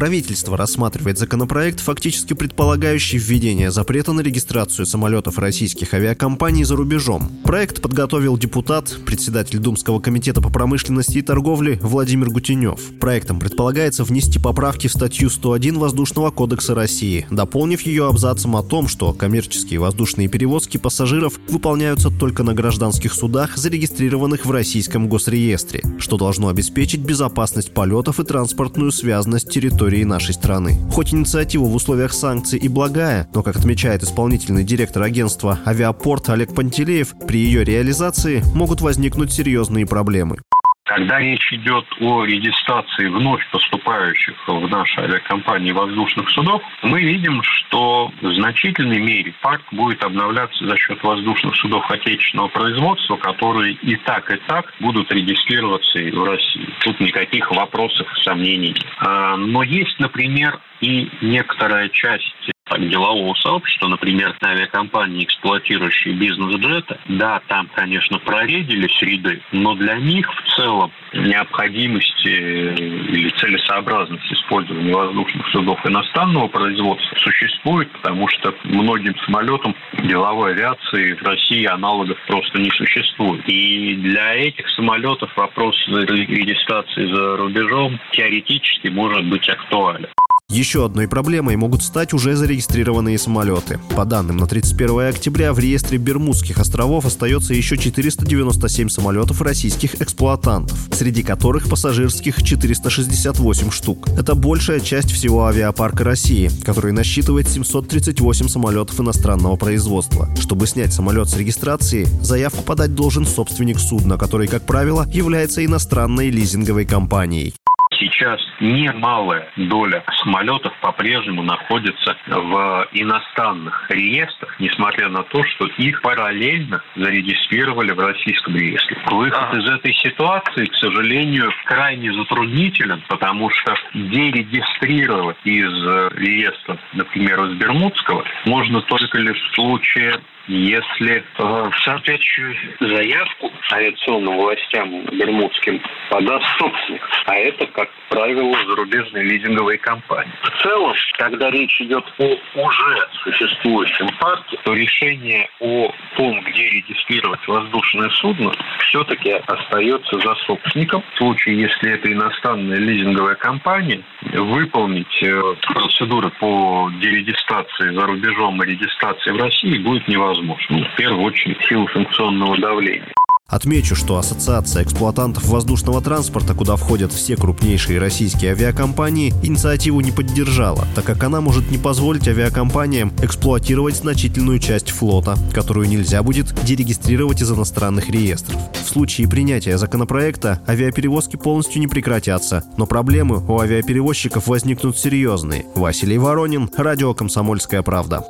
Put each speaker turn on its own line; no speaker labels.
Правительство рассматривает законопроект, фактически предполагающий введение запрета на регистрацию самолетов российских авиакомпаний за рубежом. Проект подготовил депутат, председатель Думского комитета по промышленности и торговле Владимир Гутенев. Проектом предполагается внести поправки в статью 101 Воздушного кодекса России, дополнив ее абзацем о том, что коммерческие воздушные перевозки пассажиров выполняются только на гражданских судах, зарегистрированных в российском госреестре, что должно обеспечить безопасность полетов и транспортную связность территории территории нашей страны. Хоть инициатива в условиях санкций и благая, но, как отмечает исполнительный директор агентства «Авиапорт» Олег Пантелеев, при ее реализации могут возникнуть серьезные проблемы.
Когда речь идет о регистрации вновь поступающих в наши авиакомпании воздушных судов, мы видим, что в значительной мере парк будет обновляться за счет воздушных судов отечественного производства, которые и так, и так будут регистрироваться в России. Тут никаких вопросов и сомнений. А, но есть, например, и некоторая часть делового сообщества, например, авиакомпании, эксплуатирующие бизнес-джеты, да, там, конечно, проредились ряды, но для них в целом необходимости или целесообразность использования воздушных судов иностранного производства существует, потому что многим самолетам деловой авиации в России аналогов просто не существует. И для этих самолетов вопрос регистрации за рубежом теоретически может быть актуален.
Еще одной проблемой могут стать уже зарегистрированные самолеты. По данным на 31 октября в реестре Бермудских островов остается еще 497 самолетов российских эксплуатантов, среди которых пассажирских 468 штук. Это большая часть всего авиапарка России, который насчитывает 738 самолетов иностранного производства. Чтобы снять самолет с регистрации, заявку подать должен собственник судна, который, как правило, является иностранной лизинговой компанией
сейчас немалая доля самолетов по-прежнему находится в иностранных реестрах, несмотря на то, что их параллельно зарегистрировали в российском реестре. Выход из этой ситуации, к сожалению, крайне затруднителен, потому что дерегистрировать из реестра, например, из Бермудского, можно только лишь в случае если э, соответствующую заявку авиационным властям бермудским подаст собственник, а это, как правило, зарубежные лизинговые компании. В целом, когда речь идет о уже существующем парке, то решение о том, где регистрировать воздушное судно, все-таки остается за собственником. В случае, если это иностранная лизинговая компания, выполнить э, процедуры по дерегистрации за рубежом и регистрации в России будет невозможно возможно. В первую очередь силу функционного давления.
Отмечу, что Ассоциация эксплуатантов воздушного транспорта, куда входят все крупнейшие российские авиакомпании, инициативу не поддержала, так как она может не позволить авиакомпаниям эксплуатировать значительную часть флота, которую нельзя будет дерегистрировать из иностранных реестров. В случае принятия законопроекта авиаперевозки полностью не прекратятся, но проблемы у авиаперевозчиков возникнут серьезные. Василий Воронин, Радио «Комсомольская правда».